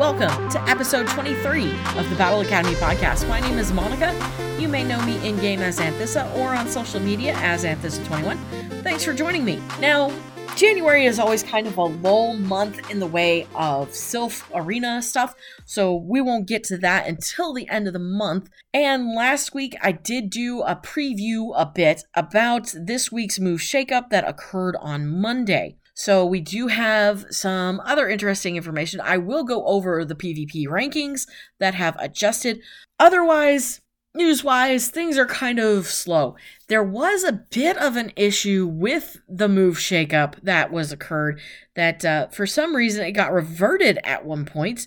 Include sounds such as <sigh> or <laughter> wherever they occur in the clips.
Welcome to episode 23 of the Battle Academy podcast. My name is Monica. You may know me in game as Anthissa or on social media as Anthissa21. Thanks for joining me. Now, January is always kind of a lull month in the way of Silph Arena stuff, so we won't get to that until the end of the month. And last week I did do a preview a bit about this week's move shakeup that occurred on Monday. So we do have some other interesting information. I will go over the PvP rankings that have adjusted. Otherwise, news wise, things are kind of slow. There was a bit of an issue with the move shakeup that was occurred that uh, for some reason it got reverted at one point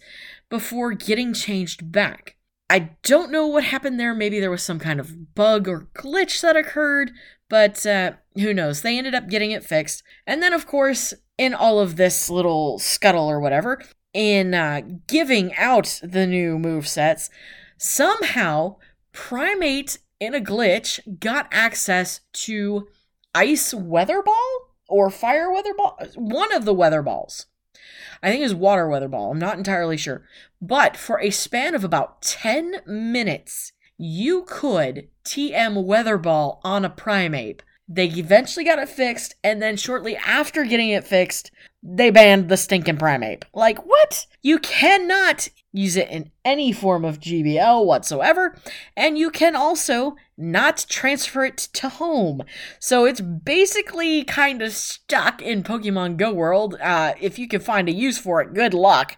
before getting changed back. I don't know what happened there. Maybe there was some kind of bug or glitch that occurred, but uh, who knows? They ended up getting it fixed. And then, of course, in all of this little scuttle or whatever, in uh, giving out the new move sets, somehow Primeape in a glitch got access to Ice Weather Ball or Fire Weather Ball, one of the Weather Balls. I think it was Water Weather Ball. I'm not entirely sure. But for a span of about 10 minutes, you could TM Weather Ball on a Primeape. They eventually got it fixed, and then shortly after getting it fixed, they banned the stinking Primeape. Like, what? You cannot use it in any form of GBL whatsoever, and you can also not transfer it to home. So it's basically kind of stuck in Pokemon Go world. Uh, if you can find a use for it, good luck.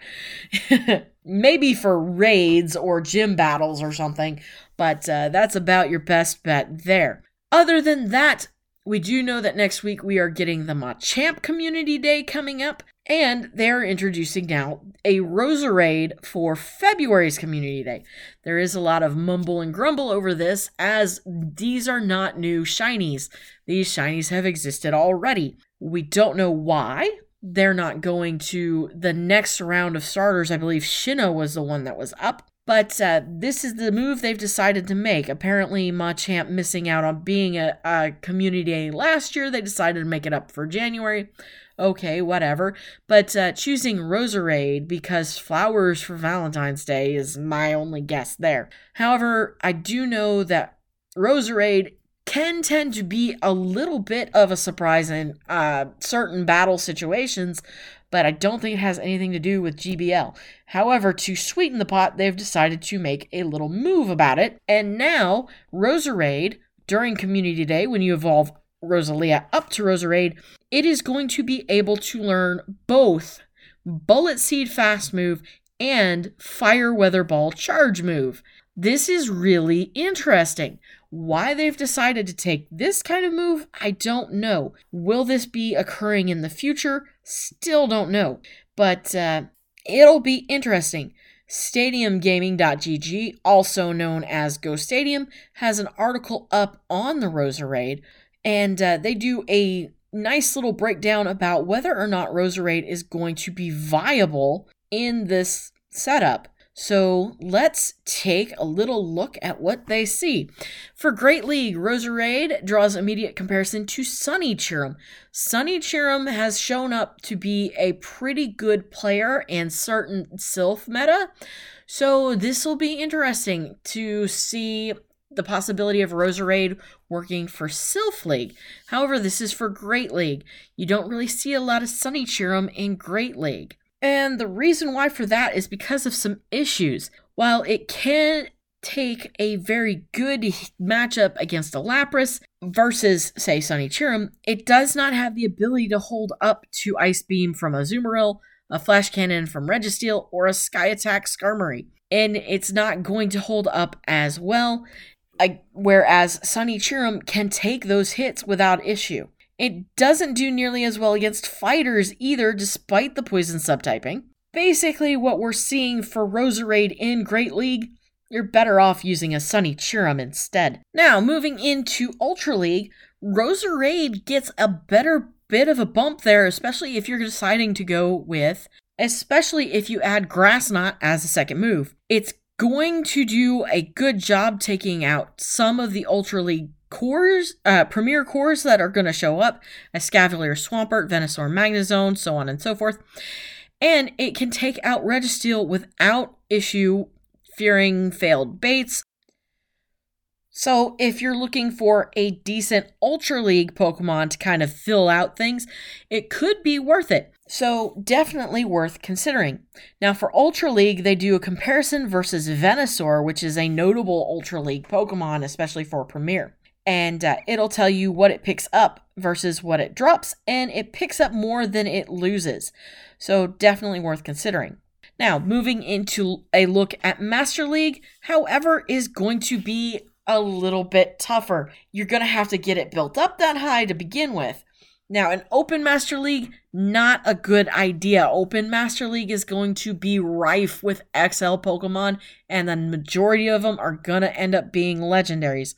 <laughs> Maybe for raids or gym battles or something, but uh, that's about your best bet there. Other than that, we do know that next week we are getting the Machamp Community Day coming up, and they're introducing now a Roserade for February's Community Day. There is a lot of mumble and grumble over this, as these are not new shinies. These shinies have existed already. We don't know why they're not going to the next round of starters. I believe Sinnoh was the one that was up. But uh, this is the move they've decided to make. Apparently, Machamp missing out on being a, a community day last year, they decided to make it up for January. Okay, whatever. But uh, choosing Roserade because flowers for Valentine's Day is my only guess there. However, I do know that Roserade can tend to be a little bit of a surprise in uh, certain battle situations, but I don't think it has anything to do with GBL. However, to sweeten the pot, they've decided to make a little move about it, and now Roserade, during Community Day, when you evolve Roselia up to Roserade, it is going to be able to learn both Bullet Seed Fast Move and Fire Weather Ball Charge Move. This is really interesting. Why they've decided to take this kind of move, I don't know. Will this be occurring in the future? Still don't know. But uh, it'll be interesting. StadiumGaming.gg, also known as Go Stadium, has an article up on the Roserade, and uh, they do a nice little breakdown about whether or not Roserade is going to be viable in this setup. So let's take a little look at what they see. For Great League, Roserade draws immediate comparison to Sunny Cherrim. Sunny Cherrim has shown up to be a pretty good player in certain Silph meta. So this will be interesting to see the possibility of Roserade working for Silph League. However, this is for Great League. You don't really see a lot of Sunny Cherrim in Great League. And the reason why for that is because of some issues. While it can take a very good matchup against a Lapras versus, say, Sunny Cherrim, it does not have the ability to hold up to Ice Beam from Azumarill, a Flash Cannon from Registeel, or a Sky Attack Skarmory. And it's not going to hold up as well, I, whereas Sunny Cherrim can take those hits without issue. It doesn't do nearly as well against fighters either, despite the poison subtyping. Basically, what we're seeing for Roserade in Great League, you're better off using a Sunny Cherrim instead. Now, moving into Ultra League, Roserade gets a better bit of a bump there, especially if you're deciding to go with, especially if you add Grass Knot as a second move. It's going to do a good job taking out some of the Ultra League cores, uh, premier cores that are going to show up Escavalier Swampert, Venusaur Magnezone, so on and so forth. and it can take out Registeel without issue fearing failed baits. So, if you're looking for a decent Ultra League Pokemon to kind of fill out things, it could be worth it. So, definitely worth considering. Now, for Ultra League, they do a comparison versus Venusaur, which is a notable Ultra League Pokemon, especially for Premier. And uh, it'll tell you what it picks up versus what it drops, and it picks up more than it loses. So, definitely worth considering. Now, moving into a look at Master League, however, is going to be a little bit tougher. You're going to have to get it built up that high to begin with. Now, an Open Master League, not a good idea. Open Master League is going to be rife with XL Pokemon, and the majority of them are going to end up being legendaries.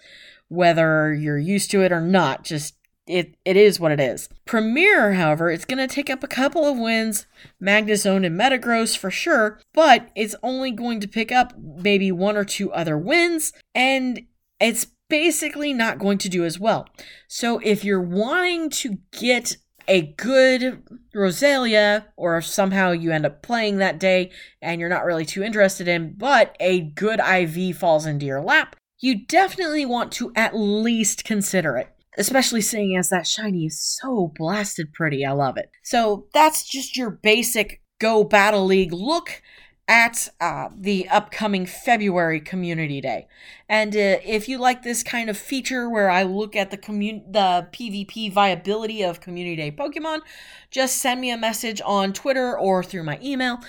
Whether you're used to it or not, just it, it is what it is. Premier, however, it's going to take up a couple of wins, Magnezone and Metagross for sure, but it's only going to pick up maybe one or two other wins, and it's basically not going to do as well. So if you're wanting to get a good Roselia, or somehow you end up playing that day and you're not really too interested in, but a good IV falls into your lap, you definitely want to at least consider it. Especially seeing as that shiny is so blasted pretty. I love it. So that's just your basic Go Battle League look at uh, the upcoming February Community Day. And uh, if you like this kind of feature where I look at the commun- the PvP viability of Community Day Pokemon, just send me a message on Twitter or through my email,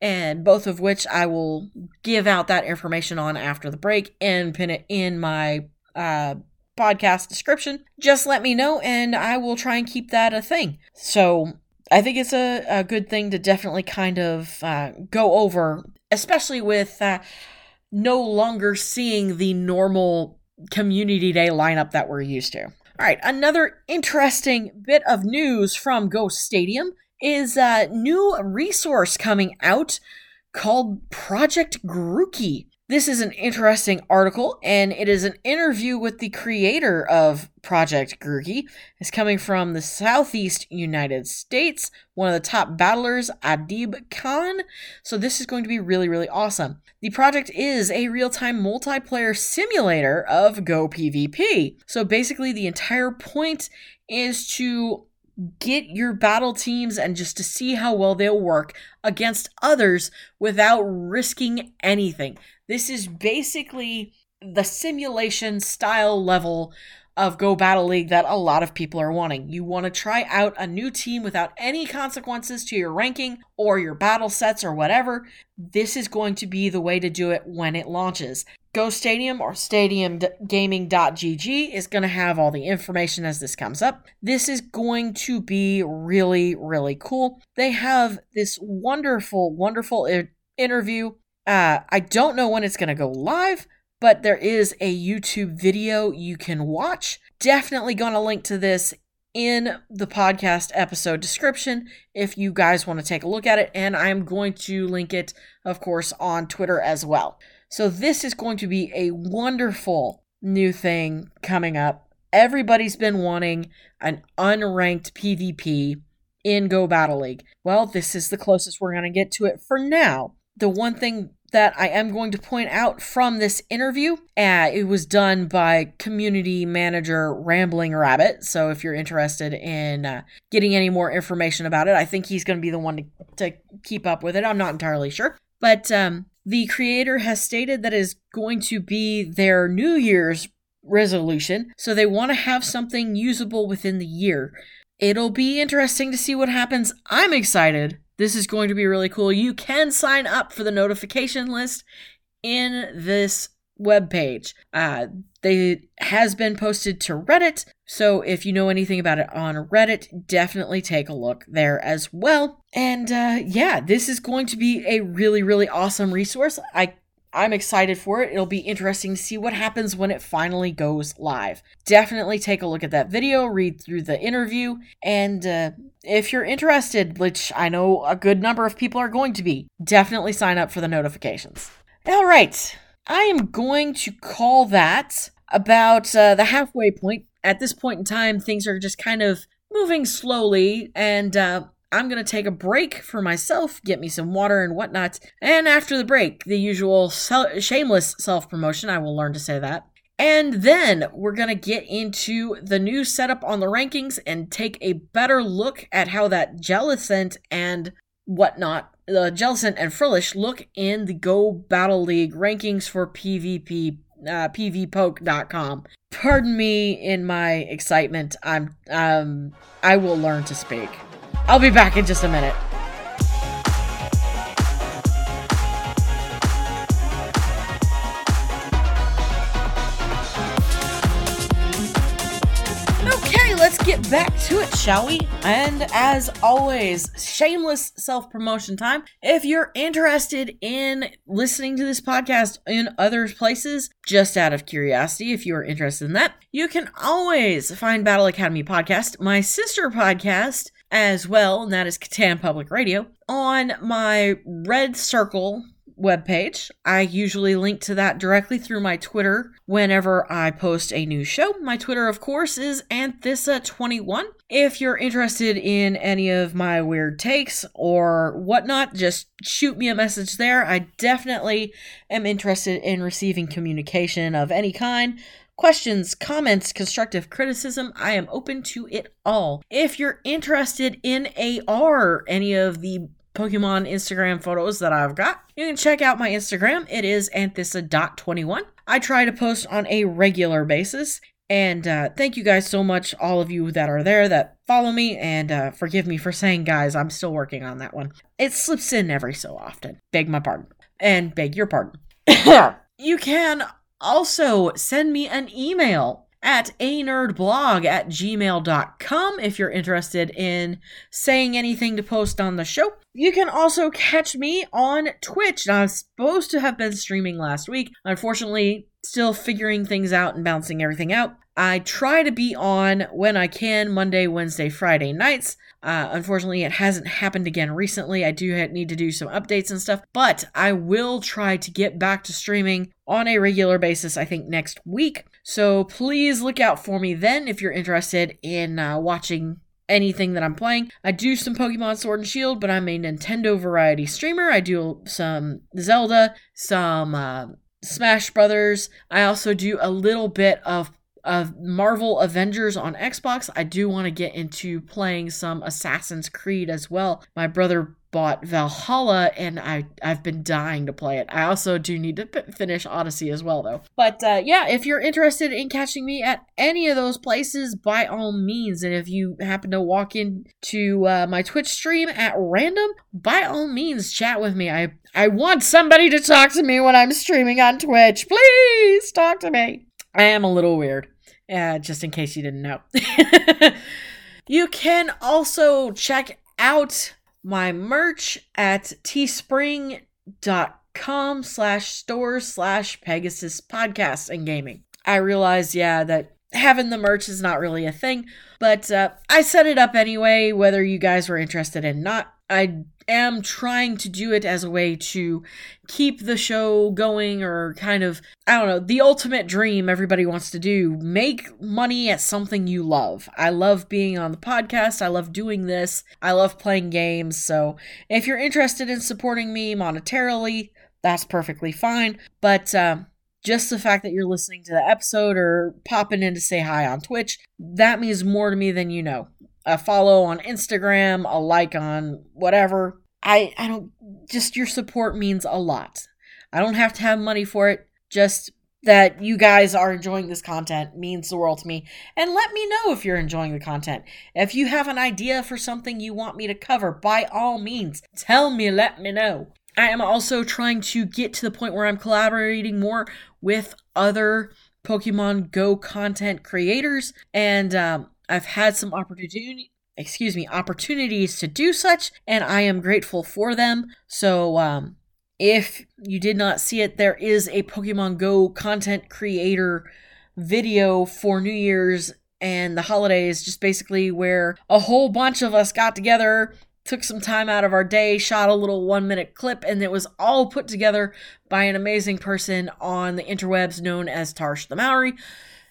and both of which I will give out that information on after the break and pin it in my uh, podcast description. Just let me know, and I will try and keep that a thing. So I think it's a, a good thing to definitely kind of uh, go over, especially with uh, no longer seeing the normal community day lineup that we're used to. All right, another interesting bit of news from Go Stadium is a new resource coming out called Project Grookey. This is an interesting article, and it is an interview with the creator of Project Grookey. It's coming from the southeast United States, one of the top battlers, Adib Khan. So, this is going to be really, really awesome. The project is a real time multiplayer simulator of Go PvP. So, basically, the entire point is to get your battle teams and just to see how well they'll work against others without risking anything. This is basically the simulation style level of Go Battle League that a lot of people are wanting. You want to try out a new team without any consequences to your ranking or your battle sets or whatever. This is going to be the way to do it when it launches. Go Stadium or stadiumgaming.gg is going to have all the information as this comes up. This is going to be really, really cool. They have this wonderful, wonderful interview uh, I don't know when it's going to go live, but there is a YouTube video you can watch. Definitely going to link to this in the podcast episode description if you guys want to take a look at it. And I'm going to link it, of course, on Twitter as well. So this is going to be a wonderful new thing coming up. Everybody's been wanting an unranked PvP in Go Battle League. Well, this is the closest we're going to get to it for now. The one thing that I am going to point out from this interview. Uh, it was done by community manager Rambling Rabbit. So if you're interested in uh, getting any more information about it, I think he's going to be the one to, to keep up with it. I'm not entirely sure. But um, the creator has stated that is going to be their New Year's resolution. So they want to have something usable within the year. It'll be interesting to see what happens. I'm excited this is going to be really cool. You can sign up for the notification list in this web page. Uh, they has been posted to Reddit, so if you know anything about it on Reddit, definitely take a look there as well. And uh, yeah, this is going to be a really really awesome resource. I I'm excited for it. It'll be interesting to see what happens when it finally goes live. Definitely take a look at that video, read through the interview, and uh, if you're interested, which I know a good number of people are going to be, definitely sign up for the notifications. All right, I am going to call that about uh, the halfway point. At this point in time, things are just kind of moving slowly, and uh, I'm going to take a break for myself, get me some water and whatnot. And after the break, the usual shameless self promotion, I will learn to say that. And then we're going to get into the new setup on the rankings and take a better look at how that Jellicent and whatnot, uh, Jellicent and Frillish look in the Go Battle League rankings for PvP, uh, PvPoke.com. Pardon me in my excitement. I'm, um, I will learn to speak. I'll be back in just a minute. Back to it, shall we? And as always, shameless self promotion time. If you're interested in listening to this podcast in other places, just out of curiosity, if you are interested in that, you can always find Battle Academy Podcast, my sister podcast, as well, and that is Catan Public Radio, on my Red Circle webpage. I usually link to that directly through my Twitter whenever I post a new show. My Twitter, of course, is Anthissa21. If you're interested in any of my weird takes or whatnot, just shoot me a message there. I definitely am interested in receiving communication of any kind. Questions, comments, constructive criticism, I am open to it all. If you're interested in AR, any of the Pokemon Instagram photos that I've got. You can check out my Instagram. It is anthissa.21. I try to post on a regular basis. And uh, thank you guys so much, all of you that are there that follow me. And uh, forgive me for saying, guys, I'm still working on that one. It slips in every so often. Beg my pardon. And beg your pardon. <coughs> you can also send me an email at a nerdblog at gmail.com if you're interested in saying anything to post on the show. You can also catch me on Twitch. Now, I was supposed to have been streaming last week. Unfortunately, still figuring things out and bouncing everything out. I try to be on when I can Monday, Wednesday, Friday nights. Uh, unfortunately, it hasn't happened again recently. I do need to do some updates and stuff, but I will try to get back to streaming on a regular basis, I think next week. So please look out for me then if you're interested in uh, watching anything that I'm playing. I do some Pokemon Sword and Shield, but I'm a Nintendo variety streamer. I do some Zelda, some uh, Smash Brothers. I also do a little bit of of Marvel Avengers on Xbox. I do want to get into playing some Assassin's Creed as well. My brother bought Valhalla and I I've been dying to play it. I also do need to p- finish Odyssey as well though. But uh, yeah, if you're interested in catching me at any of those places, by all means, and if you happen to walk into uh, my Twitch stream at random, by all means, chat with me. I I want somebody to talk to me when I'm streaming on Twitch. Please talk to me. I am a little weird. Uh, just in case you didn't know. <laughs> you can also check out my merch at teespring.com slash stores slash Pegasus podcast and gaming. I realize, yeah, that having the merch is not really a thing, but uh, I set it up anyway, whether you guys were interested in not. I am trying to do it as a way to keep the show going or kind of, I don't know, the ultimate dream everybody wants to do make money at something you love. I love being on the podcast. I love doing this. I love playing games. So if you're interested in supporting me monetarily, that's perfectly fine. But, uh, just the fact that you're listening to the episode or popping in to say hi on Twitch, that means more to me than you know a follow on Instagram, a like on whatever. I I don't just your support means a lot. I don't have to have money for it. Just that you guys are enjoying this content means the world to me. And let me know if you're enjoying the content. If you have an idea for something you want me to cover, by all means, tell me, let me know. I am also trying to get to the point where I'm collaborating more with other Pokemon Go content creators, and um, I've had some opportunity excuse me opportunities to do such and I am grateful for them. So um if you did not see it there is a Pokemon Go content creator video for New Year's and the holidays just basically where a whole bunch of us got together took some time out of our day, shot a little one minute clip, and it was all put together by an amazing person on the interwebs known as Tarsh the Maori.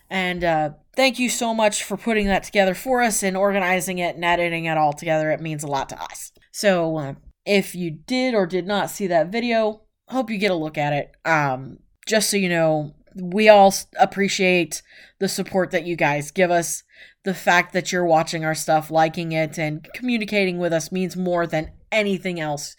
And uh, thank you so much for putting that together for us and organizing it and editing it all together. It means a lot to us. So uh, if you did or did not see that video, hope you get a look at it. Um, just so you know, we all appreciate the support that you guys give us. The fact that you're watching our stuff, liking it, and communicating with us means more than anything else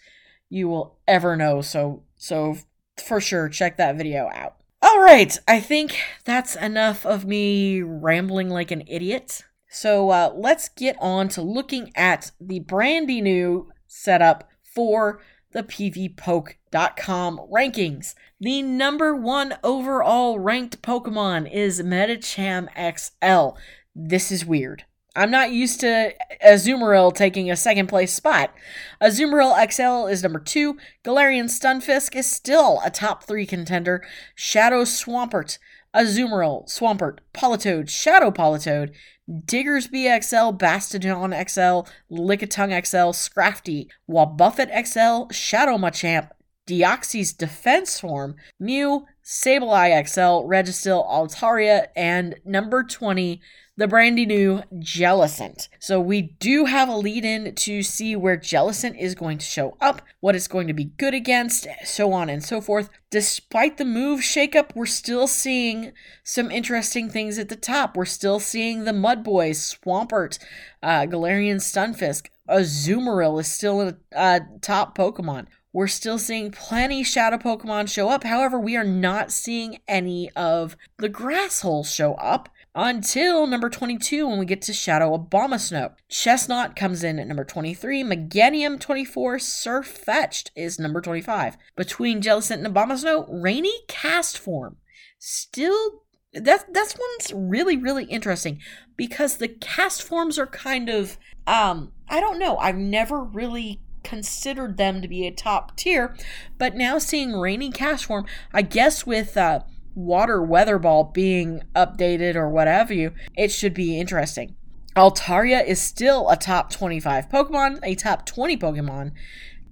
you will ever know. So, so for sure, check that video out. All right, I think that's enough of me rambling like an idiot. So uh, let's get on to looking at the brandy new setup for the PvPoke.com rankings. The number one overall ranked Pokemon is Medicham XL. This is weird. I'm not used to Azumarill taking a second place spot. Azumarill XL is number two. Galarian Stunfisk is still a top three contender. Shadow Swampert, Azumarill, Swampert, Politoed, Shadow Politoed, Diggersby XL, Bastiodon XL, Lickitung XL, Scrafty, Wobbuffet XL, Shadow Machamp, Deoxys Defense Form, Mew, Sableye XL, Registeel, Altaria, and number 20, the brandy new Jellicent. So we do have a lead in to see where Jellicent is going to show up, what it's going to be good against, so on and so forth. Despite the move shakeup, we're still seeing some interesting things at the top. We're still seeing the Mud Boys, Swampert, uh, Galarian Stunfisk, Azumarill is still a uh, top Pokemon. We're still seeing plenty shadow Pokemon show up. However, we are not seeing any of the grass holes show up until number 22 when we get to Shadow Abomasnow. Chesnaught comes in at number 23. Meganium 24. Sirfetch'd is number 25. Between Jellicent and Abomasnow, Rainy Castform. Still, that, that's one's really, really interesting because the Castforms are kind of, um, I don't know. I've never really considered them to be a top tier, but now seeing Rainy Castform, I guess with, uh, water weather ball being updated or whatever you, it should be interesting. Altaria is still a top 25 Pokemon, a top 20 Pokemon,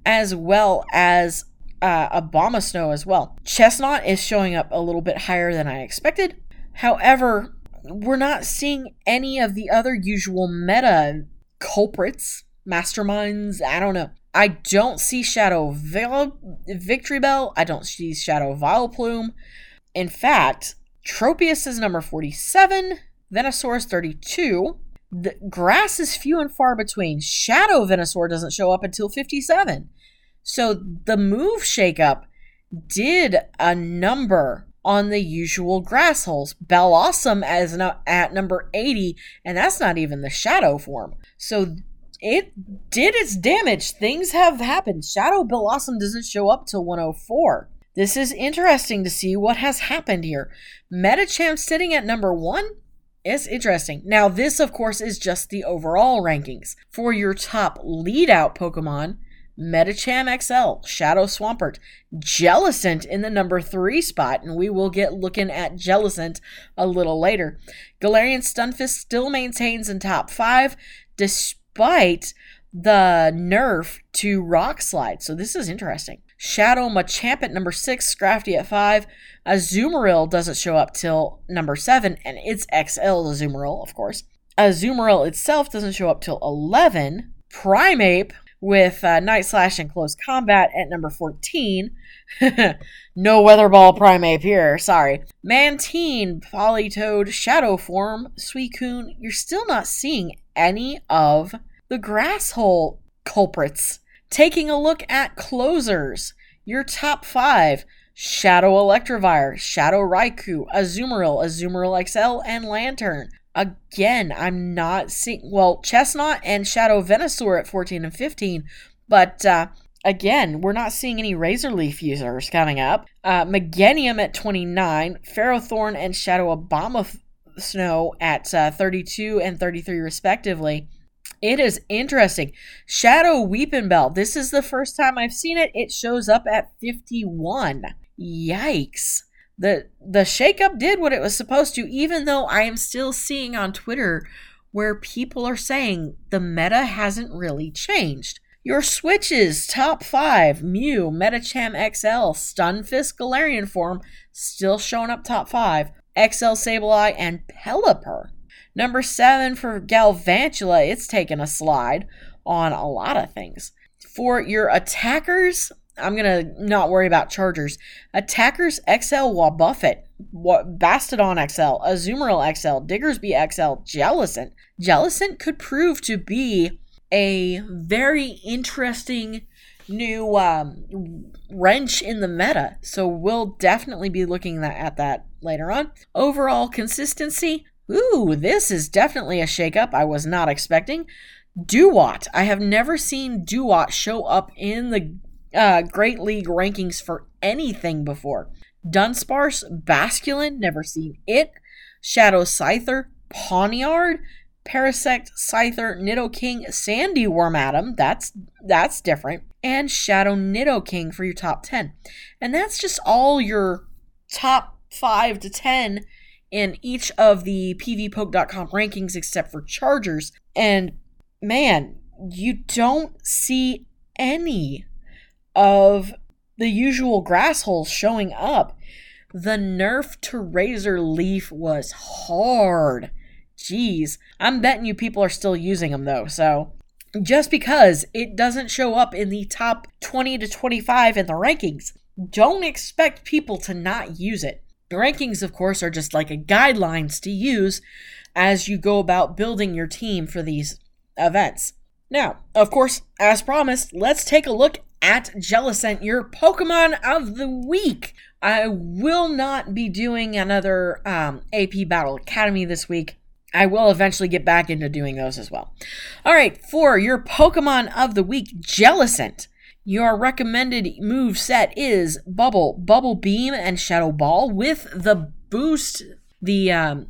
as well as uh, Abomasnow as well. Chesnaught is showing up a little bit higher than I expected. However, we're not seeing any of the other usual meta culprits, masterminds. I don't know. I don't see Shadow Val- Bell. I don't see Shadow Vileplume. In fact, Tropius is number 47, Venusaur is 32. The grass is few and far between. Shadow Venusaur doesn't show up until 57. So the move shakeup did a number on the usual grass holes. Bellossom as no, at number 80, and that's not even the shadow form. So it did its damage. Things have happened. Shadow Bellossom doesn't show up till 104. This is interesting to see what has happened here. Medicham sitting at number one is interesting. Now, this, of course, is just the overall rankings. For your top lead out Pokemon, Medicham XL, Shadow Swampert, Jellicent in the number three spot, and we will get looking at Jellicent a little later. Galarian Stunfisk still maintains in top five, despite the nerf to Rock Slide. So this is interesting. Shadow Machamp at number six, Scrafty at five. Azumarill doesn't show up till number seven, and it's XL Azumarill, of course. Azumarill itself doesn't show up till 11. Primeape with uh, Night Slash and Close Combat at number 14. <laughs> no Weather Ball Primeape here, sorry. Mantine, Politoed, Shadow Form, Suicune, you're still not seeing any of the grass hole culprits. Taking a look at closers, your top five Shadow Electivire, Shadow Raikou, Azumarill, Azumarill XL, and Lanturn. Again, I'm not seeing, well, Chesnaught and Shadow Venusaur at 14 and 15, but uh, again, we're not seeing any Razor Leaf users coming up. Uh, Meganium at 29, Ferrothorn and Shadow Obama Snow at uh, 32 and 33 respectively. It is interesting. Shadow Weepinbell. This is the first time I've seen it. It shows up at 51. Yikes. The the shakeup did what it was supposed to, even though I am still seeing on Twitter where people are saying the meta hasn't really changed. Your switches, top five, Mew, Medicham XL, Stunfisk Galarian form, still showing up top five. XL Sableye, and Pelipper. Number seven for Galvantula, it's taken a slide on a lot of things. For your attackers, I'm gonna not worry about Chargers. Attackers XL Wobbuffet, Bastiodon XL, Azumarill XL, Diggersby XL, Jellicent. Jellicent could prove to be a very interesting new um, wrench in the meta. So we'll definitely be looking at that later on. Overall consistency. Ooh, this is definitely a shakeup I was not expecting. Dewott. I have never seen Dewott show up in the uh, Great League rankings for anything before. Dunsparce, Basculin, never seen it. Shadow Scyther, Pawniard, Parasect, Scyther, Nidoking, Sandy Worm Wormadam, that's that's different, and Shadow Nidoking for your top 10. And that's just all your top 5 to 10 in each of the pvpoke.com rankings except for Chargers. And man, you don't see any of the usual grass holes showing up. The nerf to Razor Leaf was hard. Jeez. I'm betting you people are still using them though, so just because it doesn't show up in the top 20 to 25 in the rankings, don't expect people to not use it. Rankings, of course, are just like a guidelines to use as you go about building your team for these events. Now, of course, as promised, let's take a look at Jellicent, your Pokemon of the Week. I will not be doing another um, AP Battle Academy this week. I will eventually get back into doing those as well. All right, for your Pokemon of the Week, Jellicent. Your recommended move set is Bubble, Bubble Beam, and Shadow Ball with the boost, the um,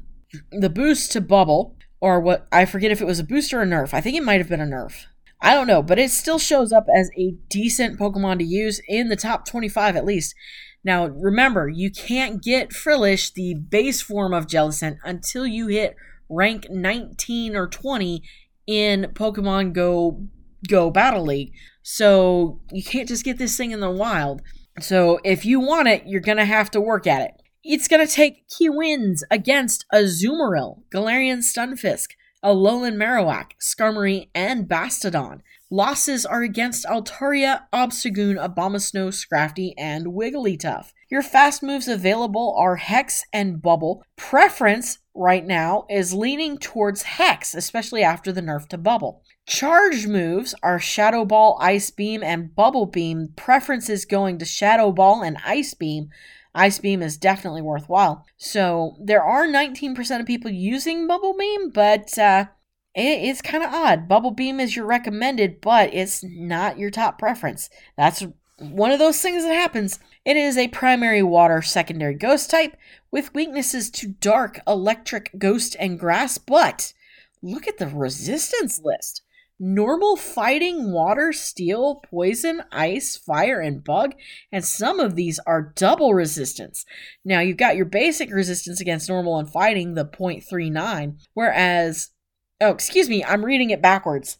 the boost to Bubble, or what I forget if it was a boost or a nerf. I think it might have been a nerf. I don't know, but it still shows up as a decent Pokemon to use in the top 25 at least. Now, remember, you can't get Frillish, the base form of Jellicent, until you hit rank 19 or 20 in Pokemon Go Go Battle League. So you can't just get this thing in the wild. So if you want it, you're gonna have to work at it. It's gonna take key wins against Azumarill, Galarian Stunfisk, Alolan Marowak, Skarmory, and Bastiodon. Losses are against Altaria, Obstagoon, Abomasnow, Scrafty, and Wigglytuff. Your fast moves available are Hex and Bubble. Preference right now is leaning towards Hex, especially after the nerf to Bubble. Charge moves are Shadow Ball, Ice Beam, and Bubble Beam. Preference is going to Shadow Ball and Ice Beam. Ice Beam is definitely worthwhile. So there are 19% of people using Bubble Beam, but uh, it, it's kind of odd. Bubble Beam is your recommended, but it's not your top preference. That's one of those things that happens. It is a primary water secondary ghost type with weaknesses to dark, electric, ghost, and grass, but look at the resistance list. Normal fighting, water, steel, poison, ice, fire, and bug, and some of these are double resistance. Now, you've got your basic resistance against normal and fighting, the 0.39, whereas Oh, excuse me, I'm reading it backwards.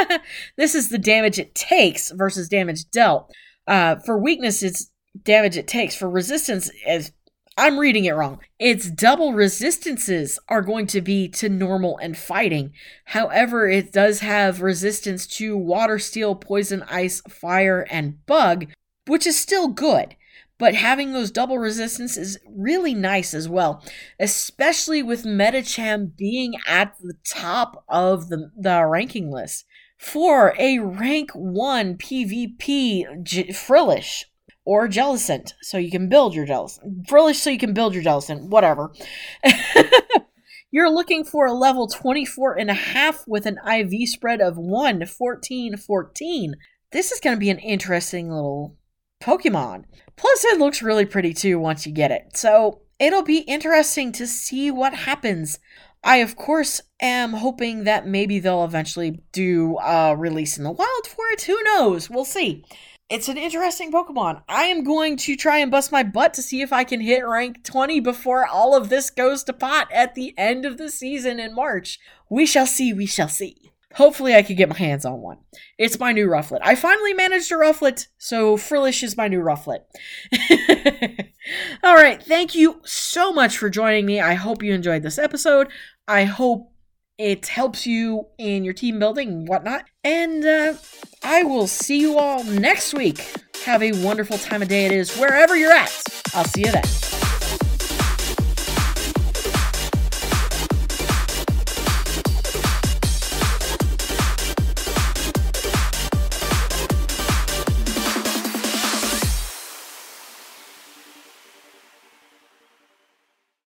<laughs> this is the damage it takes versus damage dealt. Uh, for weakness, it's damage it takes. For resistance, as I'm reading it wrong. Its double resistances are going to be to normal and fighting. However, it does have resistance to water, steel, poison, ice, fire, and bug, which is still good. But having those double resistance is really nice as well, especially with Medicham being at the top of the, the ranking list. For a rank 1 PvP J- Frillish, or Jellicent, so you can build your Jellicent. Frillish, so you can build your Jellicent, whatever. <laughs> You're looking for a level 24 and a half with an IV spread of 1, 14, 14. This is going to be an interesting little Pokemon. Plus, it looks really pretty too once you get it. So, it'll be interesting to see what happens. I, of course, am hoping that maybe they'll eventually do a release in the wild for it. Who knows? We'll see it's an interesting Pokemon. I am going to try and bust my butt to see if I can hit rank 20 before all of this goes to pot at the end of the season in March. We shall see, we shall see. Hopefully, I could get my hands on one. It's my new rufflet. I finally managed a rufflet, so Frillish is my new rufflet. <laughs> All right, thank you so much for joining me. I hope you enjoyed this episode. I hope it helps you in your team building and whatnot. And uh, I will see you all next week. Have a wonderful time of day it is wherever you're at. I'll see you then.